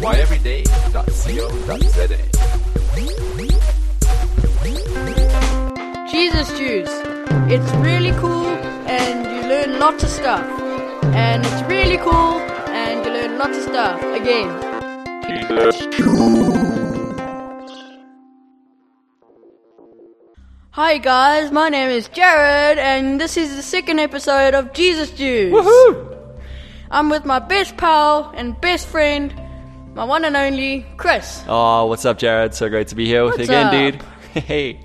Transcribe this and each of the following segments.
whyeveryday.co.za. Jesus Juice. It's really cool and you learn lots of stuff. And it's really cool and you learn lots of stuff again. Hi guys, my name is Jared and this is the second episode of Jesus Juice. Woohoo! I'm with my best pal and best friend, my one and only Chris. Oh, what's up, Jared? So great to be here with you again, up? dude. Hey.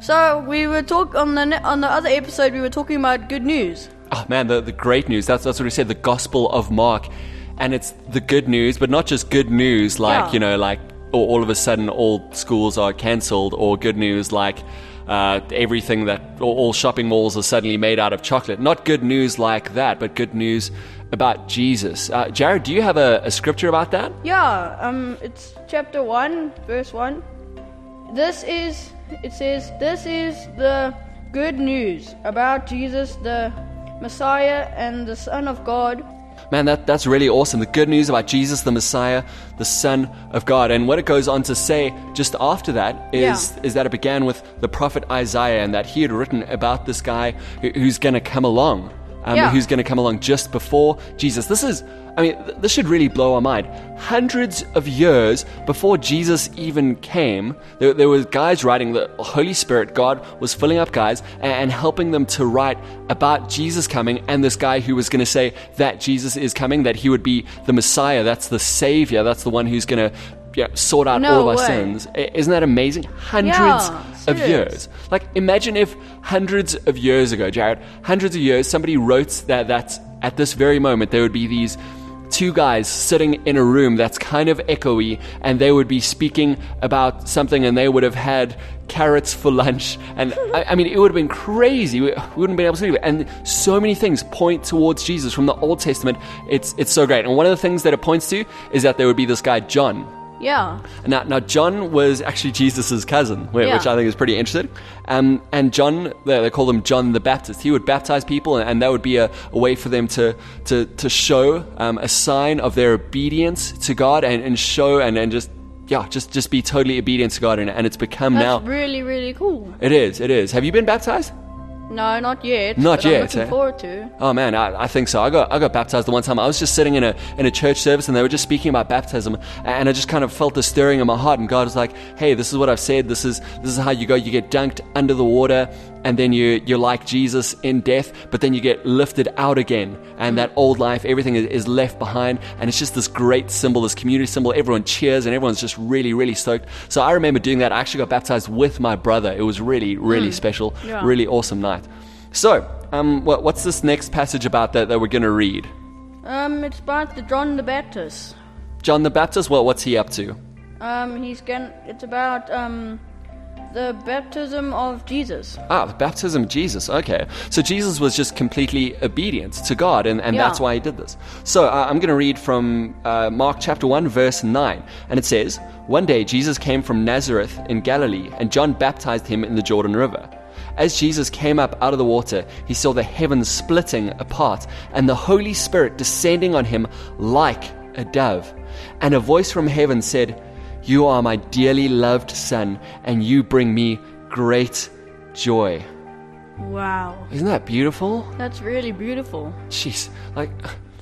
So we were talk on the ne- on the other episode we were talking about good news. Oh man, the, the great news. That's that's what we said. The Gospel of Mark, and it's the good news, but not just good news. Like Yeah. you know, like all, all of a sudden all schools are cancelled, or good news like uh, everything that all shopping malls are suddenly made out of chocolate. Not good news like that, but good news about Jesus. Uh, Jared, do you have a, a scripture about that? Yeah, um, it's chapter 1, verse 1. This is, it says, this is the good news about Jesus, the Messiah and the Son of God. Man, that, that's really awesome. The good news about Jesus, the Messiah, the Son of God. And what it goes on to say just after that is, Yeah. is that it began with the prophet Isaiah and that he had written about this guy who's going to come along. Um, Yeah. Who's going to come along just before Jesus. This is, I mean, th- this should really blow our mind. Hundreds of years before Jesus even came, there, there was guys writing, the Holy Spirit, God was filling up guys and, and helping them to write about Jesus coming and this guy who was going to say that Jesus is coming, that he would be the Messiah, that's the Savior, that's the one who's going to yeah, sort out No all of our way. sins. Isn't that amazing? Hundreds Yeah, of years. Like, imagine if hundreds of years ago, Jared, hundreds of years, somebody wrote that, that at this very moment there would be these two guys sitting in a room that's kind of echoey, and they would be speaking about something, and they would have had carrots for lunch. And I, I mean, it would have been crazy. We, we wouldn't have been able to believe it. And so many things point towards Jesus from the Old Testament. It's, it's so great. And one of the things that it points to is that there would be this guy, John. Yeah, Now, now John was actually Jesus' cousin, whi- Yeah. which I think is pretty interesting. Um, and John, they, they call him John the Baptist. He would baptize people, and, and that would be a, a way for them to to, to show um, a sign of their obedience to God, and, and show and, and just yeah, just just be totally obedient to God. And, and it's become that's now. really, really cool. It is. It is. Have you been baptized? No, not yet. Not yet, I'm looking eh? forward to. Oh man, I, I think so. I got I got baptized the one time. I was just sitting in a in a church service and they were just speaking about baptism, and I just kind of felt the stirring in my heart. And God was like, "Hey, this is what I've said. This is this is how you go. You get dunked under the water, and then you you're like Jesus in death, but then you get lifted out again, and that old life, everything is, left behind, and it's just this great symbol, this community symbol. Everyone cheers, and everyone's just really really stoked. So I remember doing that. I actually got baptized with my brother. It was really really special, Yeah. really awesome night. So, um, what, what's this next passage about that, that we're going to read? Um, it's about the John the Baptist. John the Baptist, well, what's he up to? Um, he's going it's about, um, the baptism of Jesus. Ah, the baptism of Jesus. Okay. So Jesus was just completely obedient to God, and, and Yeah. that's why he did this. So uh, I'm going to read from uh, Mark chapter 1, verse 9. And it says One day Jesus came from Nazareth in Galilee, and John baptized him in the Jordan River. As Jesus came up out of the water, he saw the heavens splitting apart, and the Holy Spirit descending on him like a dove. And a voice from heaven said, You are my dearly loved Son, and you bring me great joy. Wow. Isn't that beautiful? That's really beautiful. Jeez, like,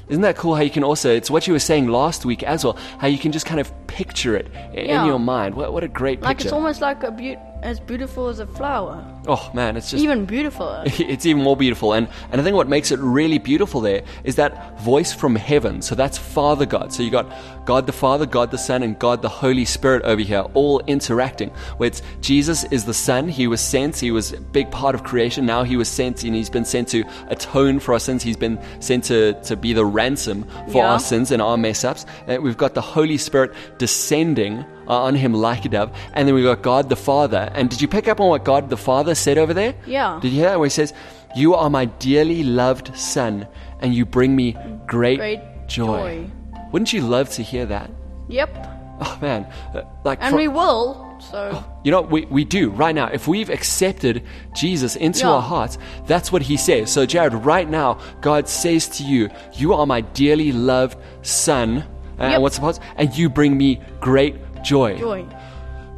isn't that cool how you can also, it's what you were saying last week as well, how you can just kind of picture it i- in Yeah. your mind. What, what a great picture. Like it's almost like a beau- as beautiful as a flower. oh man, it's just. Even beautiful. it's even more beautiful. And, and I think what makes it really beautiful there is that voice from heaven. So that's Father God. So you got God the Father, God the Son, and God the Holy Spirit over here, all interacting. Where it's Jesus is the Son. He was sent. He was a big part of creation. Now he was sent and he's been sent to atone for our sins. He's been sent to, to be the ransom for Yeah. our sins and our mess ups. And uh, we've got the Holy Spirit descending uh, on him like a dove. And then we've got God the Father. And did you pick up on what God the Father said over there? Yeah. Did you hear that? Where he says, You are my dearly loved son, and you bring me great, Great joy. joy. Wouldn't you love to hear that? Yep. Oh man, Uh, like And for- we will. So you know, we, we do right now. If we've accepted Jesus into Yeah. our hearts, that's what he says. So, Jared, right now, God says to you, You are my dearly loved son. And Yep. what's the pause? And you bring me great joy. Joy.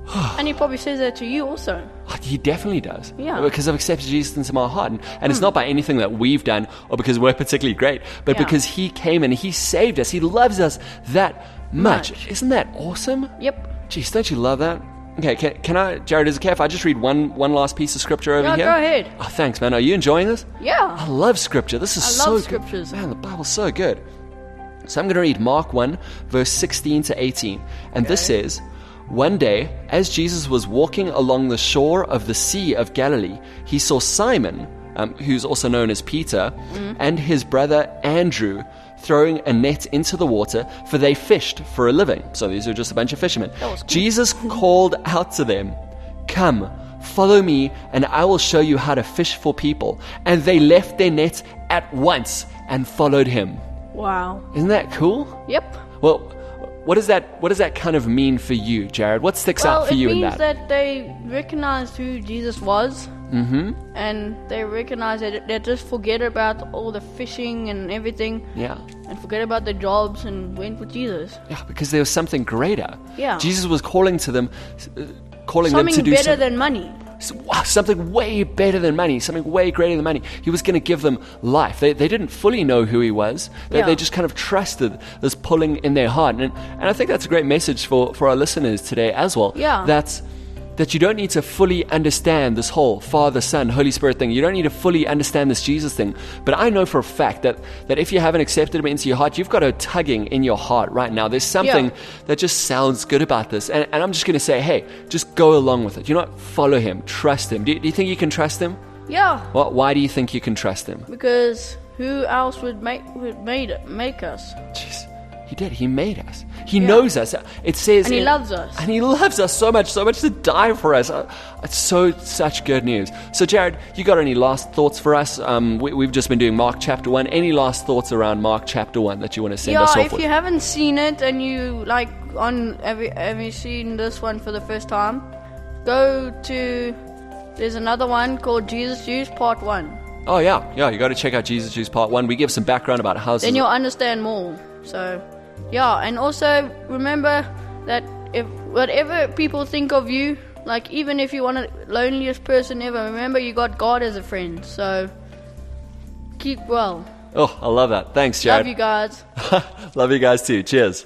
and he probably says that to you also. Ah, he definitely does. Yeah. Because I've accepted Jesus into my heart. And, and it's hmm. not by anything that we've done or because we're particularly great, but Yeah. because He came and He saved us. He loves us that much. Much. Isn't that awesome? Yep. Jeez, don't you love that? Okay, can, can I, Jared, is it okay if I just read one, one last piece of scripture over Yeah, here? go ahead. Oh, thanks, man. Are you enjoying this? Yeah. I love scripture. This is I so love good. scriptures. Man, the Bible's so good. So I'm going to read Mark 1, verse 16 to 18. And this says, One day, as Jesus was walking along the shore of the Sea of Galilee, he saw Simon, um, who's also known as Peter, Mm-hmm. and his brother Andrew throwing a net into the water, for they fished for a living. So these are just a bunch of fishermen. Cool. Jesus called out to them, Come, follow me, and I will show you how to fish for people. And they left their nets at once and followed him. Wow. Isn't that cool? Yep. Well, what does that what does that kind of mean for you, Jared? What sticks Well, out for you in that? It means that? they recognized who Jesus was. Mm-hmm. And they recognized that they just forget about all the fishing and everything Yeah. and forget about the jobs and went with Jesus. Yeah, because there was something greater. Yeah. Jesus was calling to them, uh, calling them to do Something do better than money. Something way better than money, something way greater than money. He was going to give them life. They, they didn't fully know who he was. They, Yeah. they just kind of trusted this pulling in their heart. And, and I think that's a great message for, for our listeners today as well. Yeah. That's, that you don't need to fully understand this whole Father, Son, Holy Spirit thing. You don't need to fully understand this Jesus thing. But I know for a fact that, that if you haven't accepted him into your heart, you've got a tugging in your heart right now. There's something Yeah. that just sounds good about this. And, and I'm just going to say, hey, just go along with it. You know what? Follow him. Trust him. Do, you- do you think you can trust him? Yeah. Well, why do you think you can trust him? Because who else would make would made it, make us? Jeez, he did. He made us. He knows us. It says, And he in- loves us. and he loves us so much, so much to die for us. Uh, It's so such good news. So, Jared, you got any last thoughts for us? Um, we, we've just been doing Mark chapter one. Any last thoughts around Mark chapter one that you want to send Yeah, us off if with? you haven't seen it and you like on have you, have you seen this one for the first time, go to there's another one called Jesus Juice Part One. oh yeah, yeah. You got to check out Jesus Juice Part One. We give some background about how. Then you'll understand more. So yeah, and also remember that if whatever people think of you, like even if you want the loneliest person ever, remember you got God as a friend. So keep well. Oh, I love that. Thanks, Jared. Love you guys. love you guys too. Cheers.